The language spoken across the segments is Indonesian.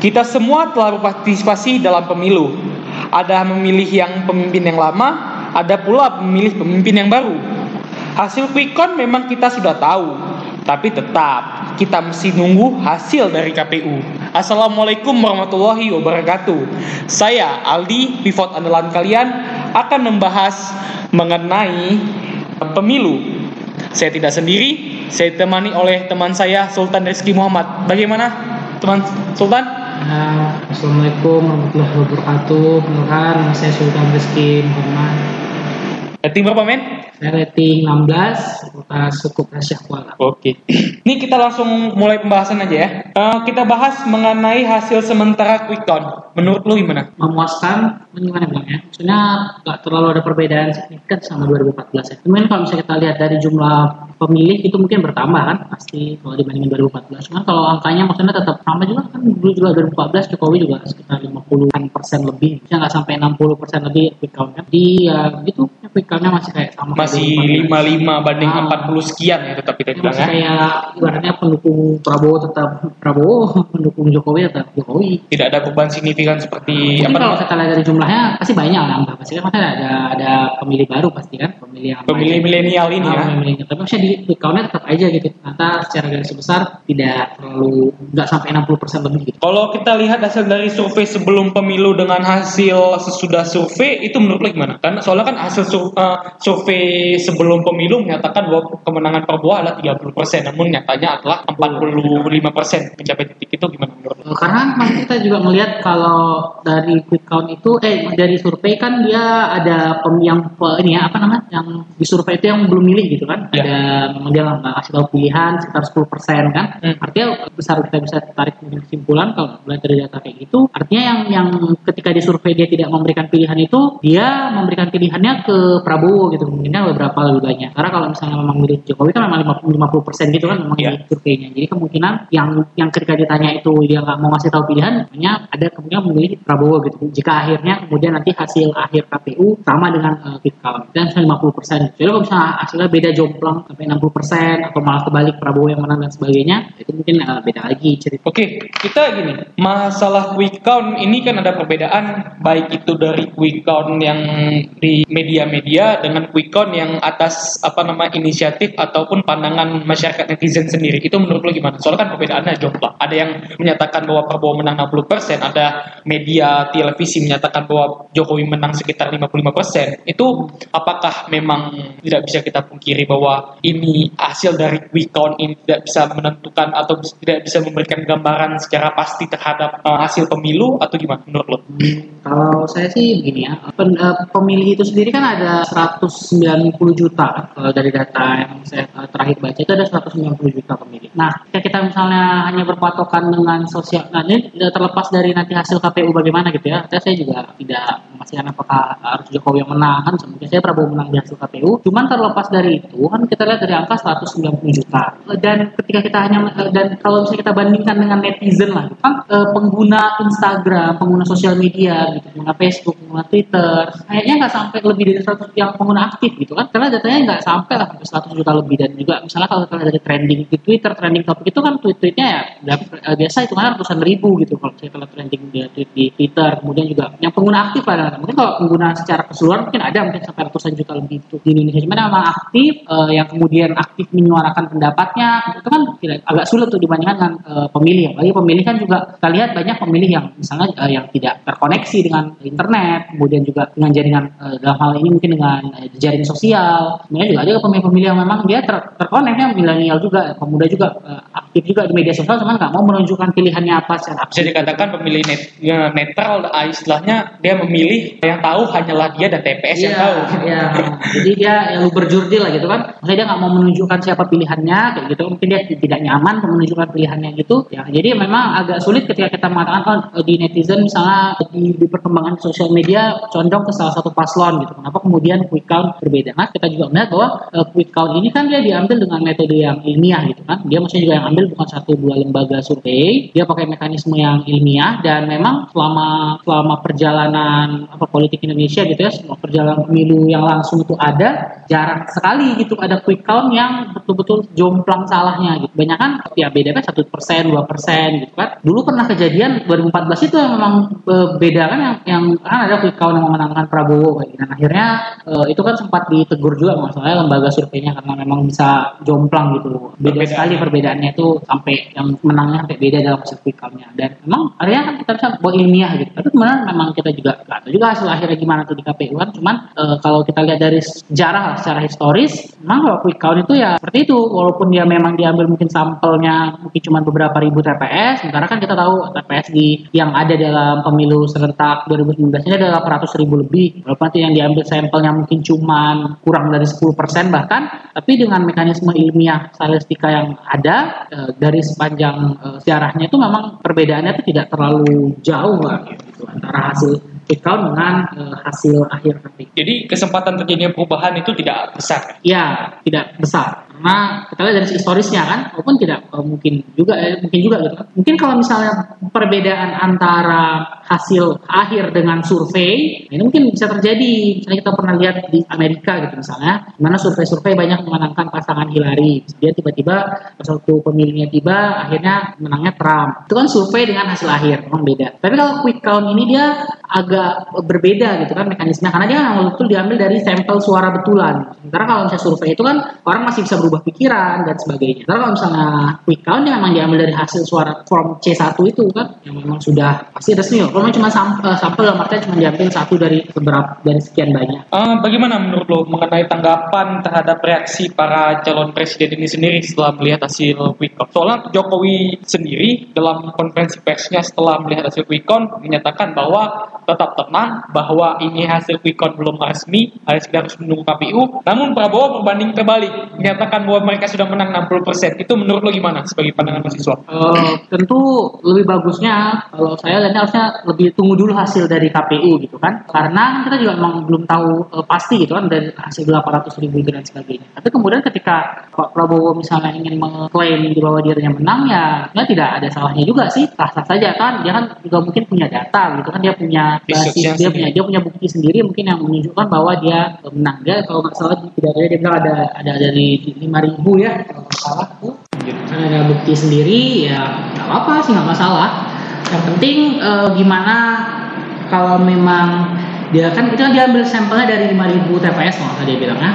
Kita semua telah berpartisipasi dalam pemilu. Ada memilih yang pemimpin yang lama, ada pula memilih pemimpin yang baru. Hasil quick count memang kita sudah tahu, tapi tetap kita mesti nunggu hasil dari KPU. Assalamualaikum warahmatullahi wabarakatuh. Saya Aldi, pivot andalan kalian akan membahas mengenai pemilu. Saya tidak sendiri, saya ditemani oleh teman saya Sultan Rizky Muhammad. Bagaimana teman Sultan? Assalamualaikum warahmatullahi wabarakatuh. Perkenalkan, nama saya Sultan Rizky Muhammad. Rating berapa men? Saya rating 16, kota Sukup Asia Kuala. Oke. Ini kita langsung mulai pembahasan aja ya. Uh, kita bahas mengenai hasil sementara quick count. Menurut lu gimana? Memuaskan, gimana bang ya? Maksudnya nggak terlalu ada perbedaan signifikan sama 2014 ya. Cuman kalau misalnya kita lihat dari jumlah pemilih itu mungkin bertambah kan pasti kalau dibandingin 2014 cuman kalau angkanya maksudnya tetap sama juga kan dulu juga 2014 Jokowi juga sekitar 50 persen lebih. Bisa nggak sampai 60 persen lebih quick count kan di ya gitu quick countnya masih kayak sama masih 55 banding ah, 40 sekian ya tetap kita bilang ya. kayak ibaratnya pendukung Prabowo tetap Prabowo pendukung Jokowi tetap Jokowi. Tidak ada beban signifikan seperti Mungkin apa kalau kita lihat dari jumlahnya pasti banyak lah pasti kan ada ada pemilih baru pasti kan pemilih pemilih milenial ini ah, ya tapi maksudnya di quick countnya tetap aja gitu. Ternyata secara garis besar tidak terlalu nggak sampai 60% lebih gitu. Kalau kita lihat hasil dari survei sebelum pemilu dengan hasil sesudah survei itu menurut lo gimana? Kan soalnya kan hasil uh, survei sebelum pemilu menyatakan bahwa kemenangan Prabowo adalah 30% namun nyatanya adalah 45% mencapai titik itu gimana menurut lo? karena kita juga melihat kalau dari quick count itu eh dari survei kan dia ada pem yang ini ya apa namanya yang di survei itu yang belum milih gitu kan. Ya. ada memang dia nggak kasih tahu pilihan sekitar 10 persen kan. Hmm. artinya besar kita bisa tarik kesimpulan kalau mulai dari data kayak gitu. Artinya yang yang ketika di survei dia tidak memberikan pilihan itu dia memberikan pilihannya ke Prabowo gitu. Mungkin beberapa lebih banyak. Karena kalau misalnya memang milih Jokowi kan memang 50 persen gitu kan memang yeah. di surveinya. Jadi kemungkinan yang yang ketika ditanya itu dia nggak mau ngasih tahu pilihan hanya ada kemungkinan memilih Prabowo gitu. Jika akhirnya kemudian nanti hasil akhir KPU sama dengan uh, quick count dan 50 persen jadi kalau misalnya hasilnya beda jomplang sampai 60 persen atau malah kebalik Prabowo yang menang dan sebagainya itu mungkin uh, beda lagi cerita. Oke, kita gini, masalah quick count ini kan ada perbedaan baik itu dari quick count yang di media-media dengan quick count yang atas apa nama inisiatif ataupun pandangan masyarakat netizen sendiri. Itu menurut lo gimana? Soalnya kan perbedaannya jomplang. Ada yang menyatakan bahwa Prabowo menang 60 persen, ada media televisi menyatakan bahwa Jokowi menang sekitar 55 persen. Itu apakah memang tidak bisa kita pungkiri bahwa ini hasil dari quick count ini tidak bisa menentukan atau tidak bisa memberikan gambaran secara pasti terhadap uh, hasil pemilu atau gimana menurut lo? Kalau saya sih begini ya, pen, uh, pemilih itu sendiri kan ada 190 juta kalau dari data yang saya uh, terakhir baca itu ada 190 juta pemilih. Nah, ketika kita misalnya hanya berpatokan dengan sosial, nah ini terlepas dari nanti hasil KPU bagaimana gitu ya, saya juga tidak memastikan apakah harus Jokowi yang menang kan, saya Prabowo menang di hasil KPU. Cuman terlepas dari itu kan kita lihat dari angka 190 juta. Dan ketika kita hanya dan kalau misalnya kita bandingkan dengan netizen lah, kan e, pengguna Instagram, pengguna sosial media gitu, pengguna Facebook, pengguna Twitter, kayaknya nggak sampai lebih dari 100 yang pengguna aktif gitu kan. Karena datanya nggak sampai lah sampai 100 juta lebih dan juga misalnya kalau kita lihat dari trending di Twitter, trending topik itu kan tweet-tweetnya ya e, biasa itu kan ratusan ribu gitu kalau kita lihat trending di Twitter, kemudian juga yang pengguna aktif lah. Mungkin kalau pengguna secara keseluruhan mungkin ada mungkin sampai ratusan juta lebih itu di Indonesia. Cuma memang aktif uh, yang kemudian aktif menyuarakan pendapatnya itu kan tidak, agak sulit tuh dibandingkan dengan uh, pemilih. Apalagi pemilih kan juga kita lihat banyak pemilih yang misalnya uh, yang tidak terkoneksi dengan internet, kemudian juga dengan jaringan uh, dalam hal ini mungkin dengan uh, jaring sosial. Kemudian juga ada pemilih-pemilih yang memang dia ter terkonek ya milenial juga, pemuda juga uh, aktif juga di media sosial, cuman nggak mau menunjukkan pilihannya apa secara Bisa dikatakan pemilih net, ya, netral, istilahnya dia memilih yang tahu hanyalah dia dan TPS yeah, yang iya, tahu. Iya. Jadi dia yang berjurdil lah gitu kan. Maksudnya dia nggak mau menunjukkan siapa pilihannya kayak gitu. Mungkin dia tidak nyaman menunjukkan pilihannya gitu. Ya jadi memang agak sulit ketika kita mengatakan oh, di netizen misalnya di, di perkembangan sosial media condong ke salah satu paslon gitu. Kenapa kemudian quick count berbeda? Nah kita juga melihat bahwa uh, quick count ini kan dia diambil dengan metode yang ilmiah gitu kan. Dia maksudnya juga yang ambil diambil bukan satu dua lembaga survei, dia pakai mekanisme yang ilmiah dan memang selama selama perjalanan apa politik Indonesia gitu ya, semua perjalanan pemilu yang langsung itu ada, jarang sekali gitu ada quick count yang betul-betul jomplang salahnya gitu. Banyak kan ya beda kan satu persen, dua persen gitu kan. Dulu pernah kejadian 2014 itu yang memang e, beda kan yang, yang kan ada quick count yang memenangkan Prabowo kayak gitu. Dan akhirnya e, itu kan sempat ditegur juga masalahnya lembaga surveinya karena memang bisa jomplang gitu. Beda Perbedaan. sekali perbedaannya itu sampai yang menangnya sampai beda dalam countnya. Dan memang akhirnya kan kita bisa buat ilmiah gitu. Tapi sebenarnya memang kita juga nggak juga hasil akhirnya gimana tuh di KPU kan. Cuman e, kalau kita lihat dari sejarah secara historis, memang kalau quick count itu ya seperti itu. Walaupun dia memang diambil mungkin sampelnya mungkin cuma beberapa ribu TPS, sementara kan kita tahu TPS di yang ada dalam pemilu serentak 2019 ini adalah 800 ribu lebih. Walaupun nanti yang diambil sampelnya mungkin cuma kurang dari 10% bahkan, tapi dengan mekanisme ilmiah statistika yang ada e, dari sepanjang e, sejarahnya itu memang perbedaannya itu tidak terlalu jauh lah gitu antara hasil quick count dengan e, hasil akhir nanti. Jadi kesempatan terjadinya perubahan itu tidak besar? Ya, tidak besar karena kita lihat dari historisnya kan walaupun tidak uh, mungkin juga eh, mungkin juga gitu kan. mungkin kalau misalnya perbedaan antara hasil akhir dengan survei ini mungkin bisa terjadi misalnya kita pernah lihat di Amerika gitu misalnya mana survei-survei banyak memenangkan pasangan Hillary dia tiba-tiba pas waktu pemilihnya tiba akhirnya menangnya Trump itu kan survei dengan hasil akhir memang beda tapi kalau quick count ini dia agak berbeda gitu kan mekanisme karena dia kan betul diambil dari sampel suara betulan sementara kalau misalnya survei itu kan orang masih bisa berubah pikiran dan sebagainya. Karena kalau misalnya quick count yang memang diambil dari hasil suara form C1 itu kan yang memang sudah pasti resmi. Kalau cuma sampel, uh, sampel dalam cuma diambil satu dari beberapa dari sekian banyak. Uh, bagaimana menurut lo mengenai tanggapan terhadap reaksi para calon presiden ini sendiri setelah melihat hasil quick count? Soalnya Jokowi sendiri dalam konferensi persnya setelah melihat hasil quick count menyatakan bahwa tetap tenang bahwa ini hasil quick count belum resmi, harus kita harus menunggu KPU. Namun Prabowo berbanding terbalik menyatakan bahwa mereka sudah menang 60%. Itu menurut lo gimana sebagai pandangan mahasiswa? Uh, tentu lebih bagusnya kalau saya lihatnya harusnya lebih tunggu dulu hasil dari KPU gitu kan. Karena kita juga memang belum tahu uh, pasti gitu kan dari hasil 800 ribu dan sebagainya. Tapi kemudian ketika Pak Prabowo misalnya ingin mengklaim di bawah dirinya menang ya, ya tidak ada salahnya juga sih. Sah-sah saja kan. Dia kan juga mungkin punya data gitu kan. Dia punya basis, dia punya dia punya bukti sendiri mungkin yang menunjukkan bahwa dia menang. Dia kalau nggak salah di pidatonya dia bilang ada ada dari lima ribu ya kalau nggak salah tuh. Karena ada bukti sendiri ya nggak apa-apa sih nggak masalah. Yang penting e, gimana kalau memang dia kan itu kan dia ambil sampelnya dari 5000 TPS kalau dia bilang ya.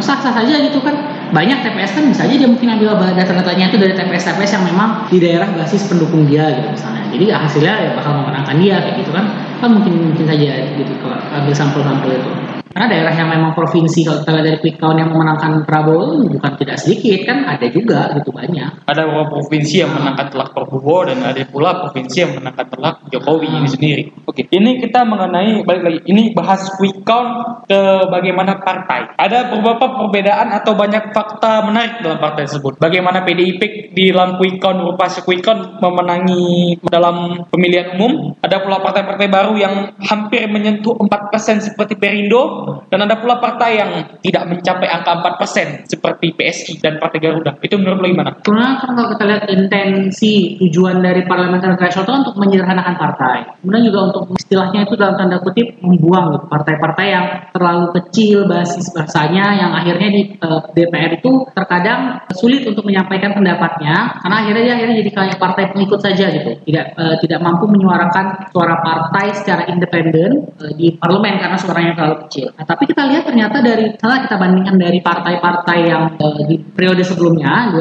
Sah sah saja gitu kan banyak TPS kan bisa aja dia mungkin ambil data-datanya itu dari TPS-TPS yang memang di daerah basis pendukung dia gitu misalnya. Jadi hasilnya ya bakal memenangkan dia kayak gitu kan. Kan mungkin mungkin saja gitu kalau ambil sampel-sampel itu karena daerah yang memang provinsi kalau kita lihat dari quick count yang memenangkan Prabowo bukan tidak sedikit kan ada juga gitu banyak. Ada beberapa provinsi yang menangkan telak Prabowo dan ada pula provinsi yang menangkan telak Jokowi ini sendiri. Oke, ini kita mengenai balik lagi ini bahas quick count ke bagaimana partai. Ada beberapa perbedaan atau banyak fakta menarik dalam partai tersebut. Bagaimana PDIP di dalam quick count berupa quick count memenangi dalam pemilihan umum. Ada pula partai-partai baru yang hampir menyentuh 4% seperti Perindo dan ada pula partai yang tidak mencapai angka 4% seperti PSI dan Partai Garuda. Itu menurut lo gimana? Karena kalau kita lihat intensi tujuan dari parliamentary threshold itu untuk menyederhanakan partai. Kemudian juga untuk istilahnya itu dalam tanda kutip membuang partai-partai yang terlalu kecil basis bahasanya yang akhirnya di eh, DPR itu terkadang sulit untuk menyampaikan pendapatnya karena akhirnya dia akhirnya jadi kayak partai pengikut saja gitu. Tidak uh, tidak mampu menyuarakan suara partai secara independen uh, di parlemen karena suaranya terlalu kecil. Nah, tapi kita lihat ternyata dari salah kita bandingkan dari partai-partai yang uh, di periode sebelumnya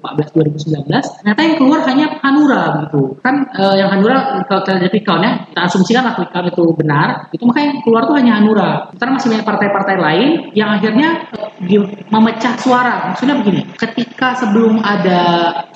2014-2019 ternyata yang keluar hanya Hanura gitu. Kan uh, yang Hanura kalau kita lihat ya kita asumsikan lah quick itu benar itu makanya yang keluar tuh hanya Hanura. Karena masih banyak partai-partai lain yang akhirnya uh, memecah suara. Maksudnya begini ketika sebelum ada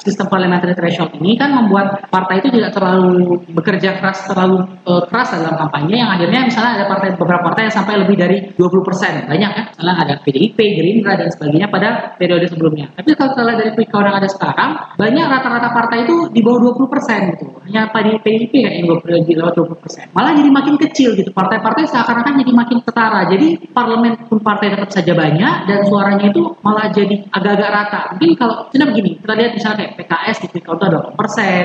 sistem parliamentary threshold ini kan membuat partai itu tidak terlalu bekerja keras terlalu uh, keras dalam kampanye yang akhirnya misalnya ada partai beberapa partai yang sampai lebih dari 20% banyak kan? Misalnya ada PDIP, Gerindra dan sebagainya pada periode sebelumnya. Tapi kalau kita dari quick count yang ada sekarang banyak rata-rata partai itu di bawah 20% gitu. Hanya pada PDIP kan yang di bawah 20% malah jadi makin kecil gitu. Partai-partai seakan-akan jadi makin ketara. Jadi parlemen pun partai tetap saja banyak dan suaranya itu malah jadi agak-agak rata. Mungkin kalau kita begini, kita lihat misalnya kayak PKS di quick count itu ada 8 persen,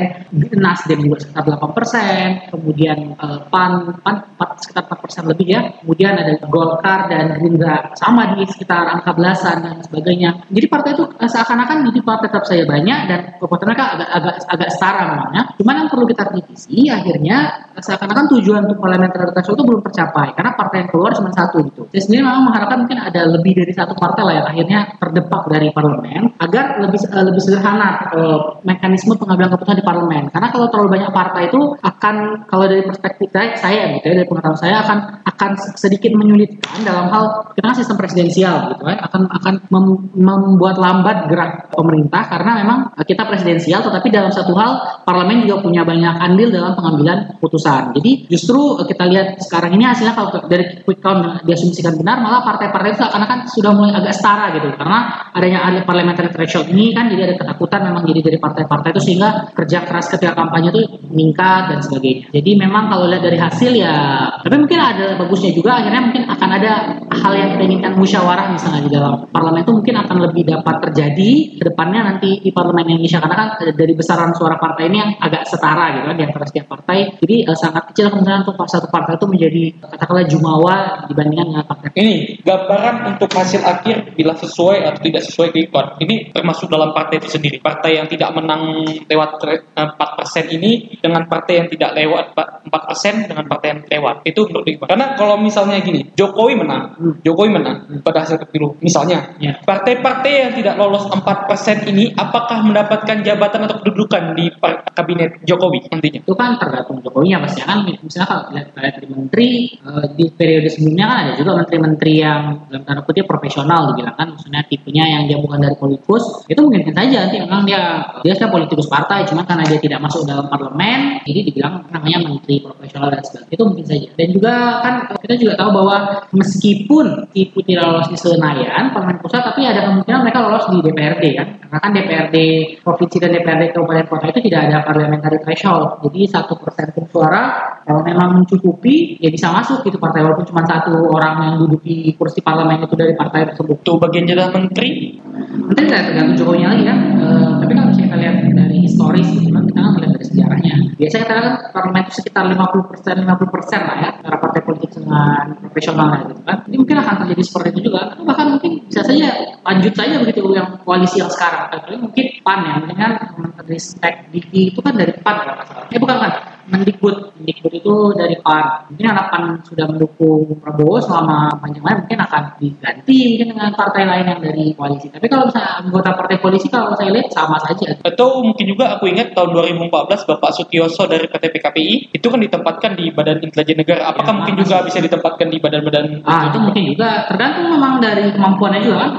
Nasdem juga sekitar 8 persen, kemudian uh, PAN, PAN 4, sekitar 4 persen lebih ya, kemudian ada Golkar dan Gerindra sama di sekitar angka belasan dan sebagainya. Jadi partai itu uh, seakan-akan jadi partai tetap saya banyak dan kekuatan mereka agak agak agak setara memangnya. Cuman yang perlu kita kritisi akhirnya seakan-akan tujuan untuk parliamentary threshold itu belum tercapai karena partai yang keluar cuma satu gitu. Saya sendiri memang mengharapkan mungkin ada lebih dari satu partai lah yang akhirnya terdepak dari parlemen agar lebih uh, lebih sederhana uh, mekanisme pengambilan keputusan di parlemen. Karena kalau terlalu banyak partai itu akan kalau dari perspektif saya, gitu ya dari pengetahuan saya akan akan sedikit menyulitkan dalam hal kita kan sistem presidensial gitu ya akan akan mem, membuat lambat gerak pemerintah karena memang kita presidensial tetapi dalam satu hal parlemen juga punya banyak andil dalam pengambilan keputusan. Jadi justru kita lihat sekarang ini hasilnya kalau dari quick count diasumsikan benar malah partai-partai itu akan-akan sudah mulai agak setara gitu karena adanya parliamentary threshold ini kan jadi ada ketakutan memang jadi dari partai-partai itu sehingga kerja keras ketika kampanye itu meningkat dan sebagainya. Jadi memang kalau lihat dari hasil ya tapi mungkin ada bagusnya juga akhirnya mungkin akan ada hal yang kita inginkan musyawarah misalnya di dalam parlemen itu mungkin akan lebih dapat terjadi ke depannya nanti di parlemen Indonesia karena kan dari besaran suara partai ini yang agak setara gitu kan di antara setiap partai. Jadi uh, sangat kecil kemungkinan untuk satu partai itu menjadi katakanlah jumawa dibandingkan dengan partai. Ini gambaran untuk hasil akhir bila sesuai atau tidak sesuai keikon. Ini termasuk dalam partai itu sendiri. Partai yang tidak menang lewat 4% ini dengan partai yang tidak lewat 4% dengan partai yang lewat. Itu Iqbal. Karena kalau misalnya gini, Jokowi menang. Jokowi menang pada hasil pemilu. Misalnya, ya. partai-partai yang tidak lolos 4% ini apakah mendapatkan jabatan atau kedudukan di kabinet Jokowi nantinya? Itu kan tergantung Jokowinya pasti kan misalnya kalau lihat dari menteri uh, di periode sebelumnya kan ada juga menteri-menteri yang dalam tanda kutip profesional dibilang kan maksudnya tipenya yang dia bukan dari politikus itu mungkin saja nanti memang dia dia sudah politikus partai cuma karena dia tidak masuk dalam parlemen jadi dibilang namanya menteri profesional dan sebagainya itu mungkin saja dan juga kan kita juga tahu bahwa meskipun Tipu tidak lolos di Senayan parlemen pusat tapi ada kemungkinan mereka lolos di DPRD kan karena kan DPRD provinsi dan DPRD kabupaten kota itu tidak ada parliamentary threshold jadi satu persen suara kalau memang mencukupi ya bisa masuk gitu partai walaupun cuma satu orang yang duduk di kursi parlemen itu dari partai tersebut. Tuh bagian jatah menteri? Menteri nggak tergantung Jokowi lagi kan. E, tapi kalau misalnya kita lihat dari historis gitu kan, kita kan melihat dari sejarahnya. Biasanya kita kan parlemen itu sekitar 50 persen 50 persen lah ya antara partai politik dengan profesional gitu kan. Ini mungkin akan terjadi seperti itu juga. Atau bahkan mungkin bisa saja lanjut saja begitu yang koalisi yang sekarang. Tapi mungkin PAN ya, mungkin kan Menteri Stek Diki itu kan dari PAN kalau. Eh bukan kan, Mendikbud. Mendikbud itu dari PAN. Mungkin anak PAN sudah mendukung Prabowo selama panjang lain mungkin akan diganti mungkin dengan partai lain yang dari koalisi. Tapi kalau misalnya anggota partai koalisi kalau saya lihat sama saja. Atau mungkin juga aku ingat tahun 2014 Bapak Sutioso dari KTP KPI itu kan ditempatkan di Badan Intelijen Negara. Apakah ya, mungkin juga bisa ditempatkan di badan-badan Ah, itu mungkin juga tergantung memang dari kemampuannya juga kan.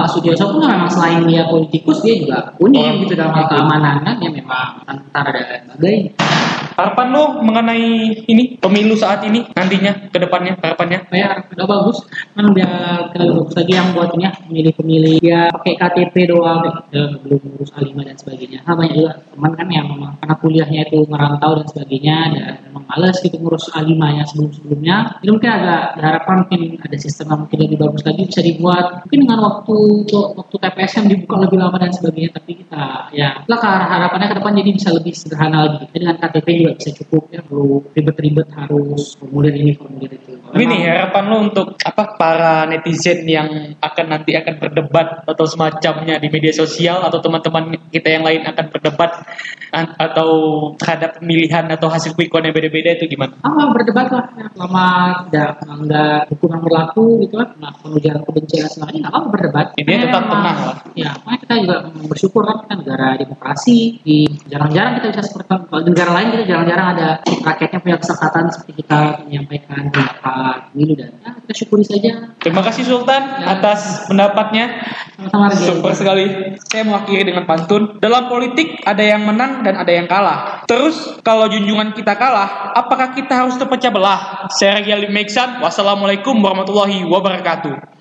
Pak Sutioso pun memang selain dia politikus dia juga unik oh, gitu dalam hal keamanan kan dia memang tentara dan sebagainya. Harapan lo mengenai ini pemilu saat ini nantinya ke depannya harapannya? Ya udah bagus. Kan biar kita bagus lagi yang buat ini ya pemilih-pemilih ya pakai KTP doang ya, belum ngurus A5 dan sebagainya. Nah, banyak juga teman kan yang memang karena kuliahnya itu merantau dan sebagainya dan memang males gitu ngurus A5 ya sebelum-sebelumnya. Jadi mungkin agak diharapkan mungkin ada sistem yang mungkin lebih bagus lagi bisa dibuat mungkin dengan waktu waktu TPS yang dibuka lebih lama dan sebagainya tapi kita ya lah harapannya ke depan jadi bisa lebih sederhana lagi dengan KTP juga bisa cukup ya ribet-ribet harus formulir ini formulir itu. Ini harapan lo untuk apa para netizen yang akan nanti akan berdebat atau semacamnya di media sosial atau teman-teman kita yang lain akan berdebat atau terhadap pemilihan atau hasil quick count yang beda-beda itu gimana? Ah berdebat lah selama tidak melanggar hukum yang berlaku gitu kan, nah pengujian kebencian selama ini nggak apa berdebat. Ini tetap tenang lah. Ya, makanya kita juga bersyukur kan kita negara demokrasi, di jarang-jarang kita bisa seperti negara lain kita jarang-jarang ada rakyatnya punya kesempatan seperti kita menyampaikan pendapat pemilu dan ya, kita syukuri saja. Terima kasih Sultan ya. atas pendapatnya. Sama-sama Super sekali. Saya mau akhiri dengan pantun. Dalam politik ada yang menang dan ada yang kalah. Terus kalau junjungan kita kalah, apakah kita harus terpecah belah? Saya Regali Meksan. Wassalamualaikum warahmatullahi wabarakatuh.